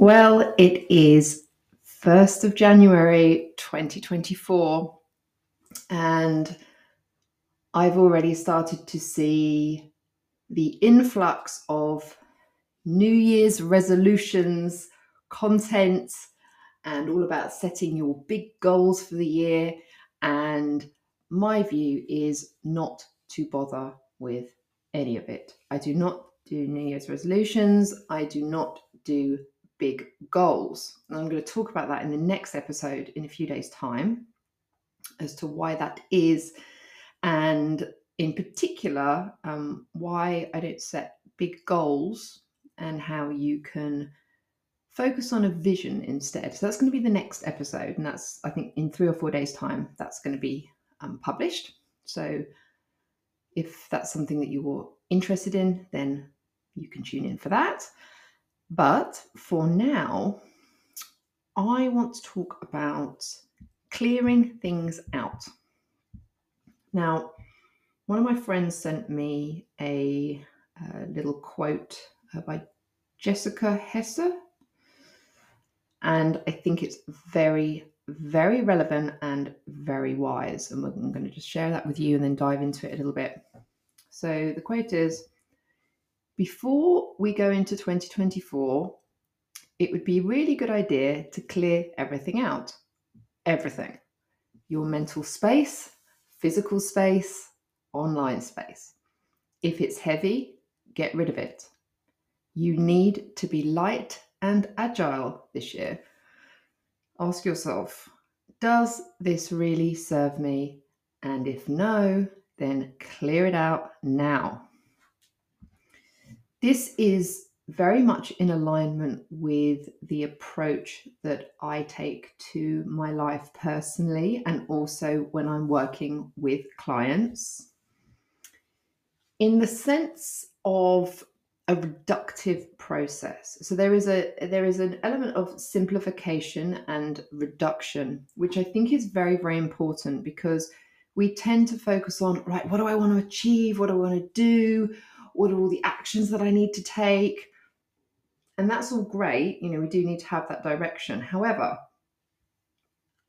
Well, it is 1st of January 2024, and I've already started to see the influx of New Year's resolutions, content, and all about setting your big goals for the year. And my view is not to bother with any of it. I do not do New Year's resolutions. I do not do big goals. And I'm going to talk about that in the next episode in a few days' time as to why that is, and in particular, um, why I don't set big goals and how you can focus on a vision instead. So that's going to be the next episode, and that's, I think, in three or four days' time, that's going to be um, published. So if that's something that you're interested in, then you can tune in for that. But for now, I want to talk about clearing things out. Now, one of my friends sent me a, a little quote uh, by Jessica Hesser, and I think it's very, very relevant and very wise. And I'm going to just share that with you and then dive into it a little bit. So the quote is before we go into 2024, it would be a really good idea to clear everything out. Everything. Your mental space, physical space, online space. If it's heavy, get rid of it. You need to be light and agile this year. Ask yourself Does this really serve me? And if no, then clear it out now. This is very much in alignment with the approach that I take to my life personally and also when I'm working with clients. In the sense of a reductive process. So there is a there is an element of simplification and reduction, which I think is very, very important because we tend to focus on, right, what do I want to achieve? What do I want to do? What are all the actions that I need to take? And that's all great. You know, we do need to have that direction. However,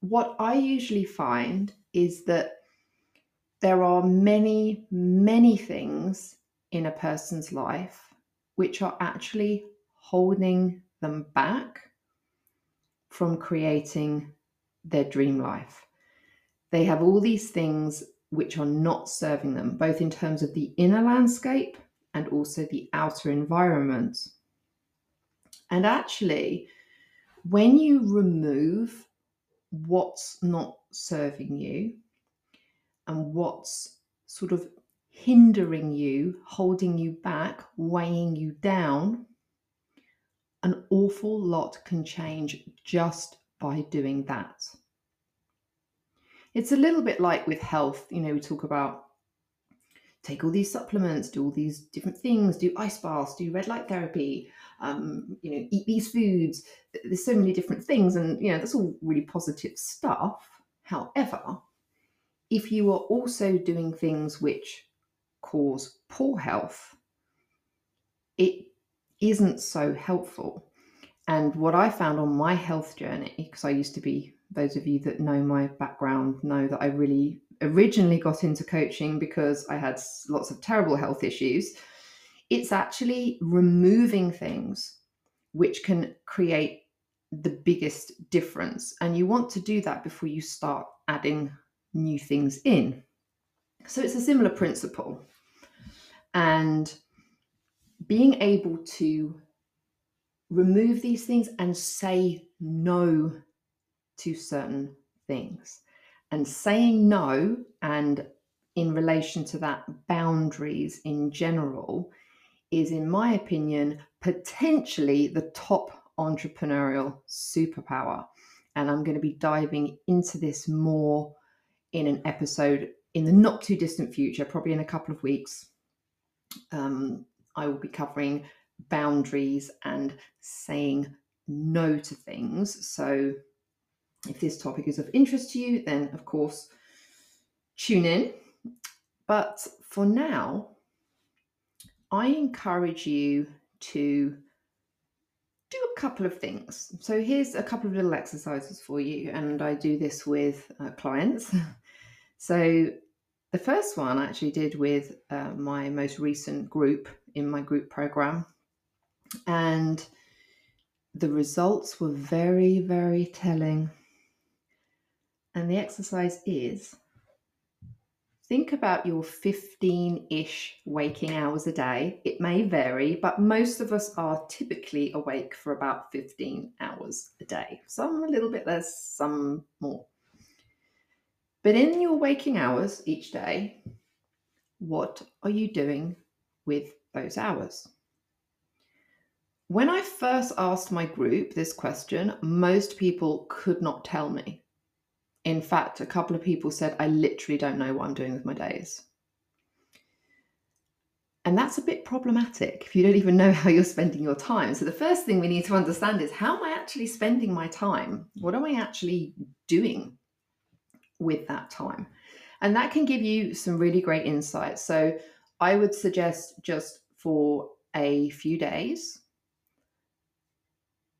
what I usually find is that there are many, many things in a person's life which are actually holding them back from creating their dream life. They have all these things which are not serving them, both in terms of the inner landscape and also the outer environment. And actually, when you remove what's not serving you and what's sort of hindering you, holding you back, weighing you down, an awful lot can change just by doing that. It's a little bit like with health, you know, we talk about take all these supplements, do all these different things, do ice baths, do red light therapy, um, you know, eat these foods. There's so many different things, and you know, that's all really positive stuff. However, if you are also doing things which cause poor health, it isn't so helpful. And what I found on my health journey, because I used to be, those of you that know my background know that I really originally got into coaching because I had lots of terrible health issues. It's actually removing things which can create the biggest difference. And you want to do that before you start adding new things in. So it's a similar principle. And being able to remove these things and say no to certain things and saying no and in relation to that boundaries in general is in my opinion potentially the top entrepreneurial superpower. And i'm going to be diving into this more in an episode in the not too distant future probably in a couple of weeks. Um, i will be covering boundaries and saying no to things. So if this topic is of interest to you, then of course, tune in. But for now, I encourage you to do a couple of things. So here's a couple of little exercises for you, and I do this with uh, clients. so the first one I actually did with uh, my most recent group in my group program, and the results were very, very telling. And the exercise is think about your 15 ish waking hours a day. It may vary, but most of us are typically awake for about 15 hours a day. Some a little bit less, some more. But in your waking hours each day, what are you doing with those hours? When I first asked my group this question, most people could not tell me. In fact, a couple of people said, I literally don't know what I'm doing with my days. And that's a bit problematic if you don't even know how you're spending your time. So, the first thing we need to understand is how am I actually spending my time? What am I actually doing with that time? And that can give you some really great insights. So, I would suggest just for a few days,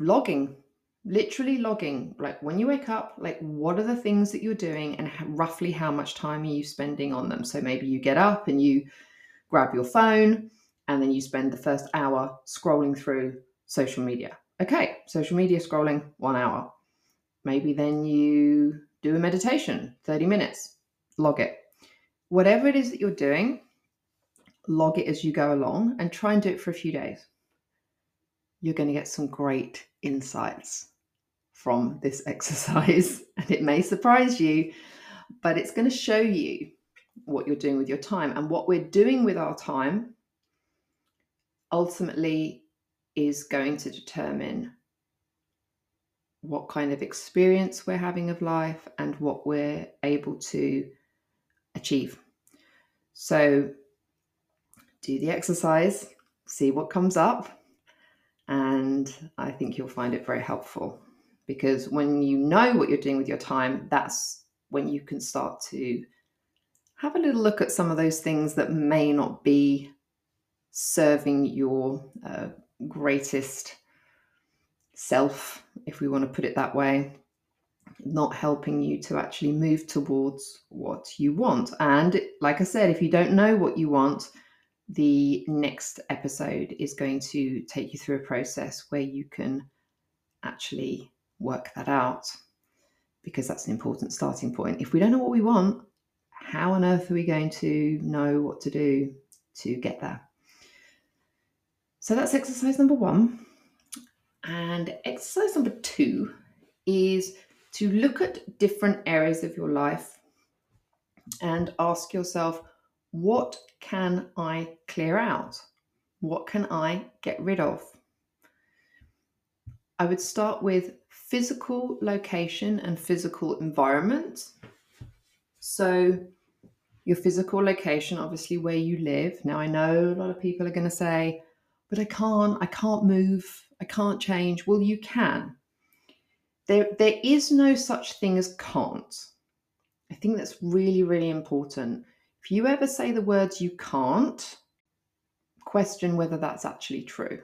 logging literally logging like when you wake up like what are the things that you're doing and roughly how much time are you spending on them? So maybe you get up and you grab your phone and then you spend the first hour scrolling through social media. Okay social media scrolling one hour. Maybe then you do a meditation 30 minutes log it. Whatever it is that you're doing log it as you go along and try and do it for a few days. You're going to get some great insights from this exercise. And it may surprise you, but it's going to show you what you're doing with your time. And what we're doing with our time ultimately is going to determine what kind of experience we're having of life and what we're able to achieve. So, do the exercise, see what comes up, and I think you'll find it very helpful because when you know what you're doing with your time, that's when you can start to have a little look at some of those things that may not be serving your uh, greatest self, if we want to put it that way, not helping you to actually move towards what you want. And like I said, if you don't know what you want, the next episode is going to take you through a process where you can actually work that out because that's an important starting point. If we don't know what we want, how on earth are we going to know what to do to get there? So that's exercise number one. And exercise number two is to look at different areas of your life and ask yourself, what can I clear out? What can I get rid of? I would start with physical location and physical environment. So, your physical location, obviously where you live. Now, I know a lot of people are going to say, but I can't, I can't move, I can't change. Well, you can. There, there is no such thing as can't. I think that's really, really important. If you ever say the words you can't, question whether that's actually true.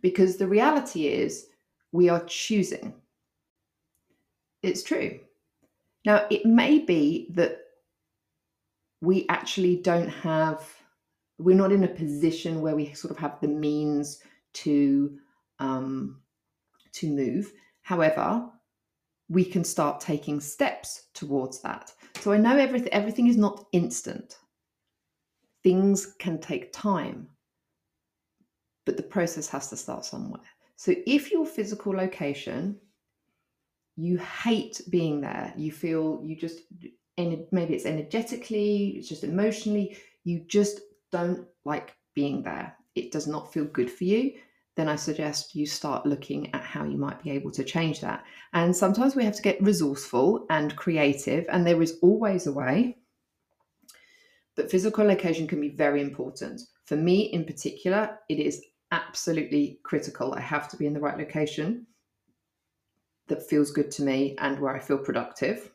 Because the reality is, we are choosing. It's true. Now, it may be that we actually don't have, we're not in a position where we sort of have the means to um, to move. However, we can start taking steps towards that. So I know everything everything is not instant. Things can take time. But the process has to start somewhere. So if your physical location you hate being there, you feel you just maybe it's energetically, it's just emotionally, you just don't like being there. It does not feel good for you then I suggest you start looking at how you might be able to change that. And sometimes we have to get resourceful and creative, and there is always a way. But physical location can be very important. For me in particular, it is absolutely critical. I have to be in the right location that feels good to me and where I feel productive.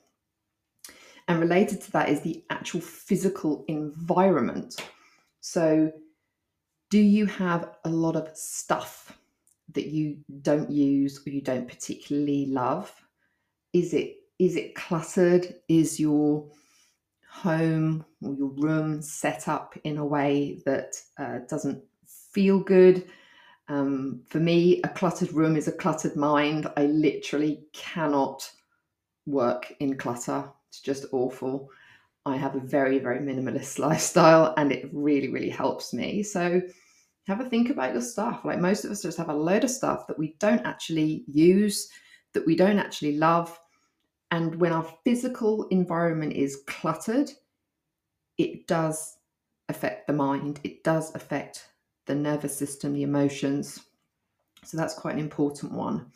And related to that is the actual physical environment. So, do you have a lot of stuff that you don't use or you don't particularly love? Is it is it cluttered? Is your home or your room set up in a way that uh, doesn't feel good? Um, for me, a cluttered room is a cluttered mind. I literally cannot work in clutter. It's just awful. I have a very, very minimalist lifestyle and it really, really helps me. So have a think about your stuff. Like most of us just have a load of stuff that we don't actually use, that we don't actually love. And when our physical environment is cluttered, it does affect the mind, it does affect the nervous system, the emotions. So that's quite an important one.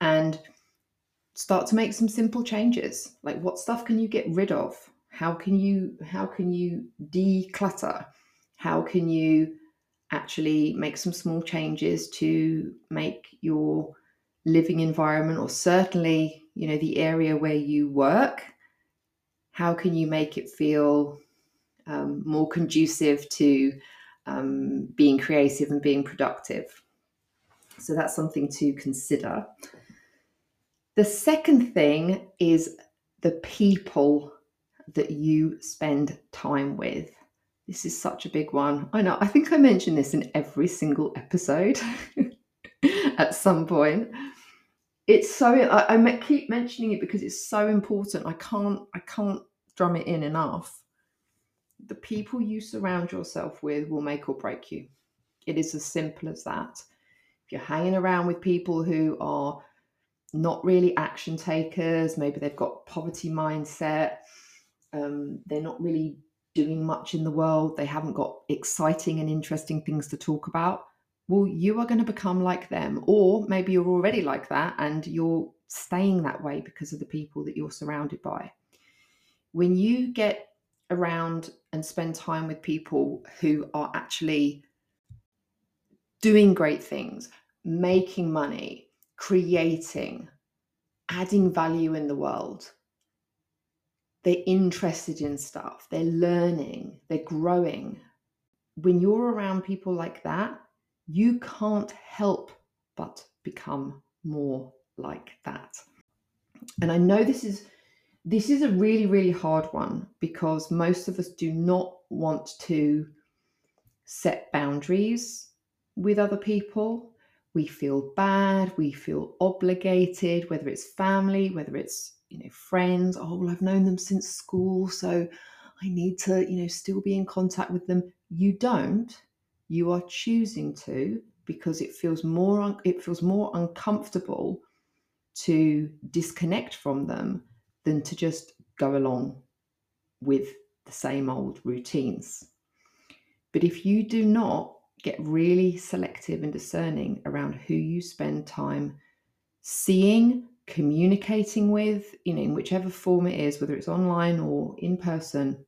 And start to make some simple changes. Like what stuff can you get rid of? How can you how can you declutter? How can you actually make some small changes to make your living environment or certainly, you know, the area where you work, how can you make it feel um, more conducive to um, being creative and being productive. So that's something to consider. The second thing is the people that you spend time with. This is such a big one. I know, I think I mention this in every single episode at some point. It's so I, I keep mentioning it because it's so important. I can't I can't drum it in enough the people you surround yourself with will make or break you. It is as simple as that. If you're hanging around with people who are not really action takers, maybe they've got poverty mindset, um, they're not really doing much in the world, they haven't got exciting and interesting things to talk about, well, you are going to become like them. Or maybe you're already like that and you're staying that way because of the people that you're surrounded by. When you get around and spend time with people who are actually doing great things, making money, creating, adding value in the world. They're interested in stuff, they're learning, they're growing. When you're around people like that, you can't help but become more like that. And I know this is this is a really, really hard one because most of us do not want to set boundaries with other people. We feel bad, we feel obligated, whether it's family, whether it's you know friends. Oh, well, I've known them since school, so I need to you know still be in contact with them. You don't. You are choosing to because it feels more un- it feels more uncomfortable to disconnect from them than to just go along with the same old routines. But if you do not get really selective and discerning around who you spend time seeing, communicating with, you know, in whichever form it is, whether it's online or in person,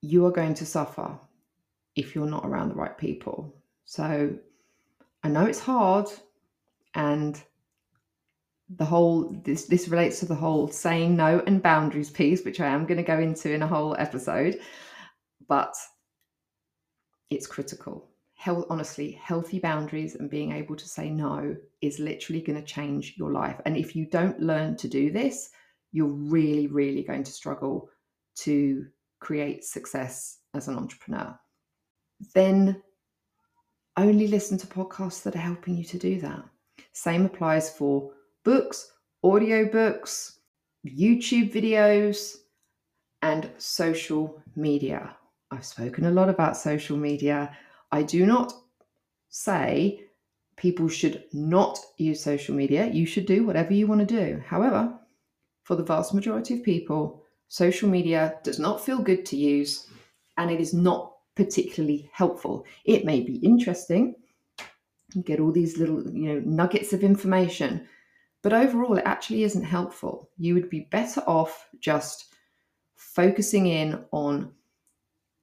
you are going to suffer if you're not around the right people. So I know it's hard and the whole this this relates to the whole saying no and boundaries piece which i am going to go into in a whole episode but it's critical. Health honestly healthy boundaries and being able to say no is literally going to change your life. And if you don't learn to do this you're really really going to struggle to create success as an entrepreneur. Then only listen to podcasts that are helping you to do that. Same applies for books, audiobooks, YouTube videos, and social media. I've spoken a lot about social media. I do not say people should not use social media. You should do whatever you want to do. However, for the vast majority of people, social media does not feel good to use and it is not particularly helpful. It may be interesting. You get all these little, you know, nuggets of information, but overall, it actually isn't helpful. You would be better off just focusing in on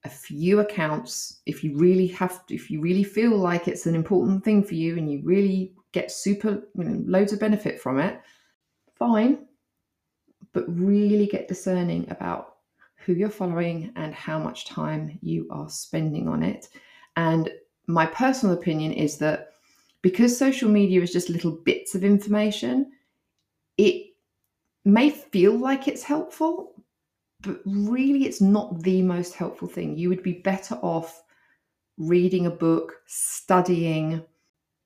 a few accounts. If you really have to, if you really feel like it's an important thing for you and you really get super you know loads of benefit from it fine. But really get discerning about who you're following and how much time you are spending on it. And my personal opinion is that because social media is just little bits of information, it may feel like it's helpful, but really it's not the most helpful thing. You would be better off reading a book, studying,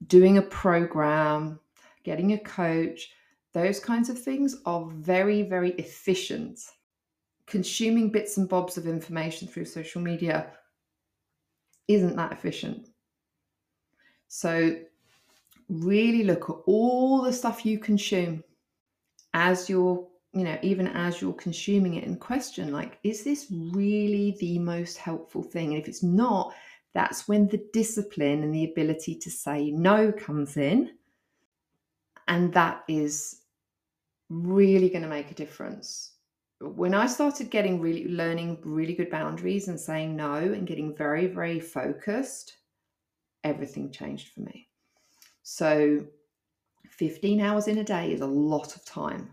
doing a program, getting a coach. Those kinds of things are very, very efficient. Consuming bits and bobs of information through social media isn't that efficient. So, really look at all the stuff you consume as you're, you know, even as you're consuming it and question, like, is this really the most helpful thing? And if it's not, that's when the discipline and the ability to say no comes in. And that is really going to make a difference. When I started getting really learning really good boundaries and saying no and getting very, very focused, everything changed for me. So 15 hours in a day is a lot of time.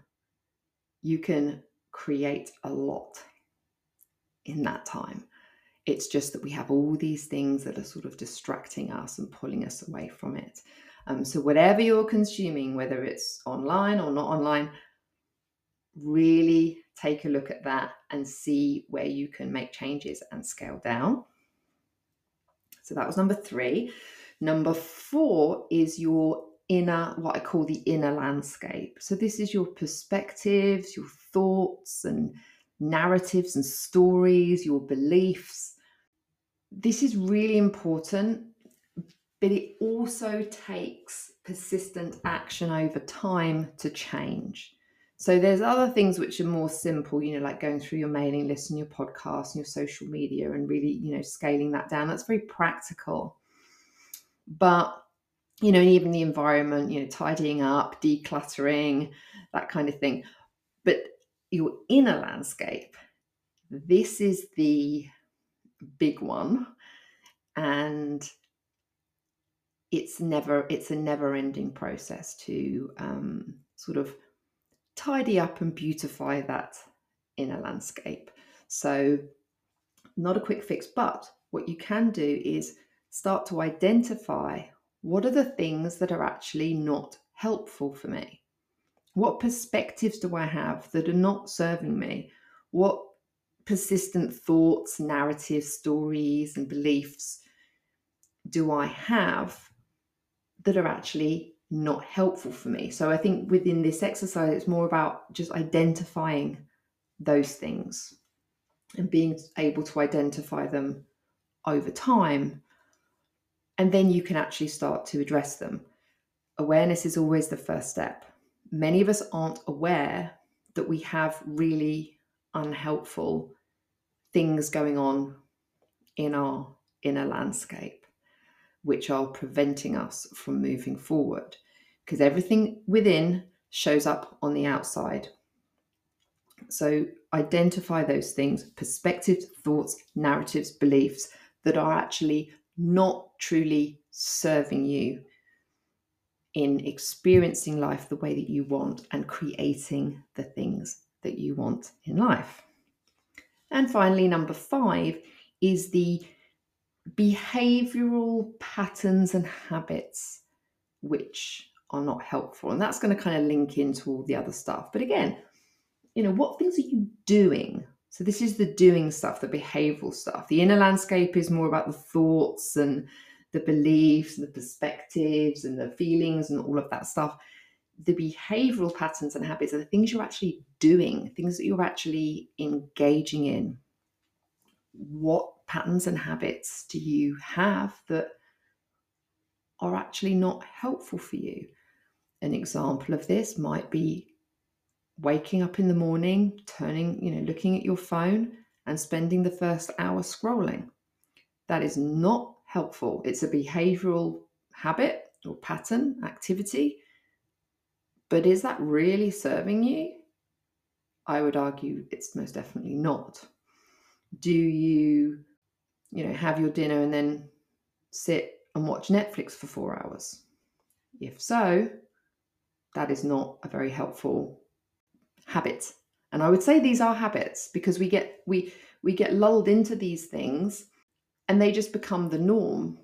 You can create a lot in that time. It's just that we have all these things that are sort of distracting us and pulling us away from it. Um, so, whatever you're consuming, whether it's online or not online, really take a look at that and see where you can make changes and scale down. So, that was number three. Number four is your inner, what I call the inner landscape. So, this is your perspectives, your thoughts, and narratives and stories, your beliefs this is really important, but it also takes persistent action over time to change. So there's other things which are more simple, you know, like going through your mailing list and your podcast and your social media and really, you know, scaling that down. That's very practical. But, you know, even the environment, you know, tidying up, decluttering, that kind of thing. But your inner landscape, this is the big one and it's never it's a never ending process to um, sort of tidy up and beautify that inner landscape so not a quick fix but what you can do is start to identify what are the things that are actually not helpful for me what perspectives do i have that are not serving me what persistent thoughts, narratives, stories, and beliefs do I have that are actually not helpful for me? So I think within this exercise, it's more about just identifying those things and being able to identify them over time. And then you can actually start to address them. Awareness is always the first step. Many of us aren't aware that we have really unhelpful things going on in our inner landscape, which are preventing us from moving forward. Because everything within shows up on the outside. So identify those things perspectives, thoughts, narratives, beliefs that are actually not truly serving you in experiencing life the way that you want and creating the things that you want in life. And finally, number five is the behavioral patterns and habits which are not helpful. And that's going to kind of link into all the other stuff. But again, you know, what things are you doing? So this is the doing stuff, the behavioral stuff. The inner landscape is more about the thoughts and the beliefs and the perspectives and the feelings and all of that stuff the behavioral patterns and habits are the things you're actually doing, things that you're actually engaging in. What patterns and habits do you have that are actually not helpful for you? An example of this might be waking up in the morning, turning, you know, looking at your phone and spending the first hour scrolling. That is not helpful. It's a behavioral habit or pattern activity but is that really serving you? I would argue it's most definitely not. Do you, you know, have your dinner and then sit and watch Netflix for four hours? If so, that is not a very helpful habit. And I would say these are habits because we get we we get lulled into these things and they just become the norm.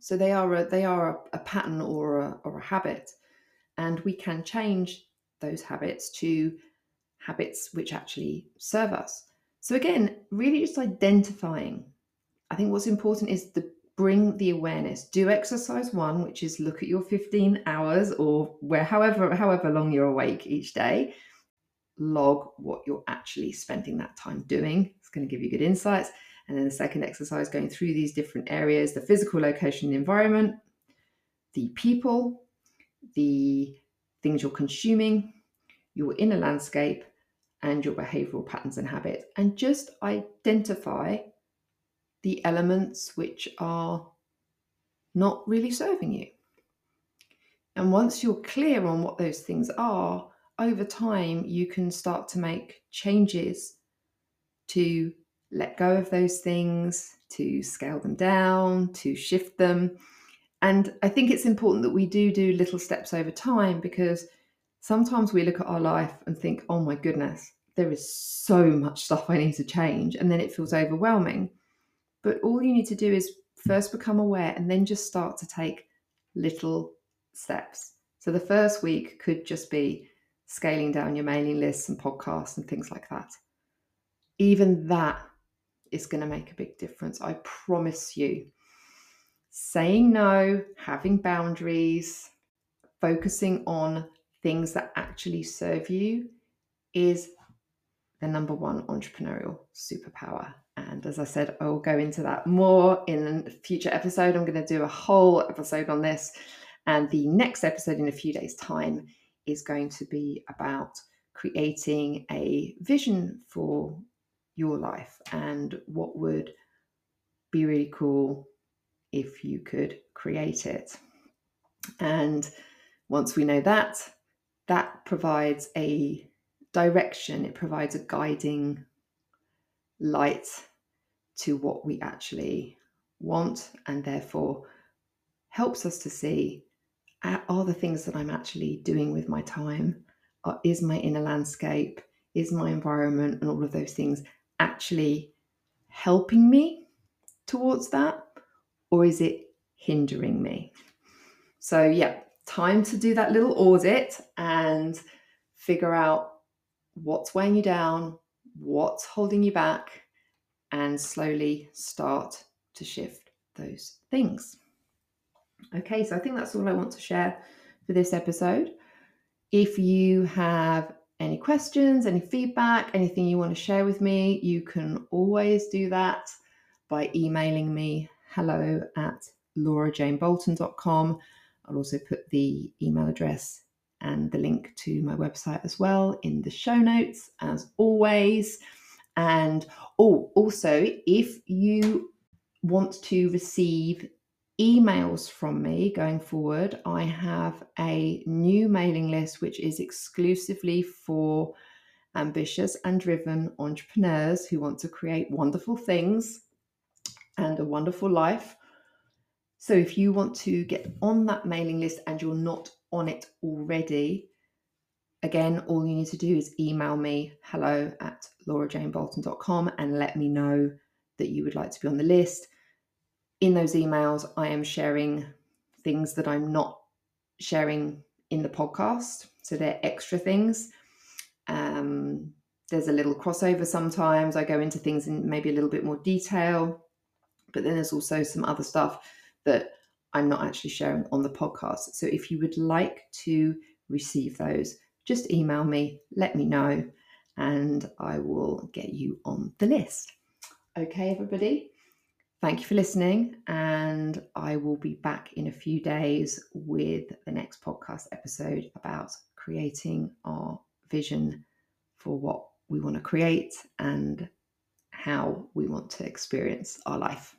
So they are a, they are a, a pattern or a, or a habit, and we can change those habits to habits which actually serve us. So again, really just identifying. I think what's important is the bring the awareness. Do exercise one, which is look at your 15 hours or where however however long you're awake each day. Log what you're actually spending that time doing. It's going to give you good insights. And then the second exercise, going through these different areas the physical location, the environment, the people, the things you're consuming, your inner landscape, and your behavioral patterns and habits. And just identify the elements which are not really serving you. And once you're clear on what those things are, over time you can start to make changes to let go of those things, to scale them down, to shift them. And I think it's important that we do do little steps over time because sometimes we look at our life and think, oh my goodness, there is so much stuff I need to change. And then it feels overwhelming. But all you need to do is first become aware and then just start to take little steps. So the first week could just be scaling down your mailing lists and podcasts and things like that. Even that is going to make a big difference. I promise you. Saying no, having boundaries, focusing on things that actually serve you is the number one entrepreneurial superpower. And as I said, I will go into that more in a future episode. I'm going to do a whole episode on this. And the next episode in a few days' time is going to be about creating a vision for your life and what would be really cool if you could create it. And once we know that, that provides a direction, it provides a guiding light to what we actually want, and therefore helps us to see are the things that I'm actually doing with my time, uh, is my inner landscape, is my environment, and all of those things actually helping me towards that or is it hindering me? So, yeah, time to do that little audit and figure out what's weighing you down, what's holding you back, and slowly start to shift those things. Okay, so I think that's all I want to share for this episode. If you have any questions, any feedback, anything you want to share with me, you can always do that by emailing me hello at laurajanebolton.com. I'll also put the email address and the link to my website as well in the show notes, as always. And oh, also, if you want to receive emails from me going forward, I have a new mailing list which is exclusively for ambitious and driven entrepreneurs who want to create wonderful things and a wonderful life. So if you want to get on that mailing list and you're not on it already, again, all you need to do is email me hello at laurajanebolton.com and let me know that you would like to be on the list in those emails, I am sharing things that I'm not sharing in the podcast. So they're extra things. Um, there's a little crossover sometimes. I go into things in maybe a little bit more detail, but then there's also some other stuff that I'm not actually sharing on the podcast. So if you would like to receive those, just email me, let me know, and I will get you on the list. Okay, everybody. Thank you for listening, and I will be back in a few days with the next podcast episode about creating our vision for what we want to create and how we want to experience our life.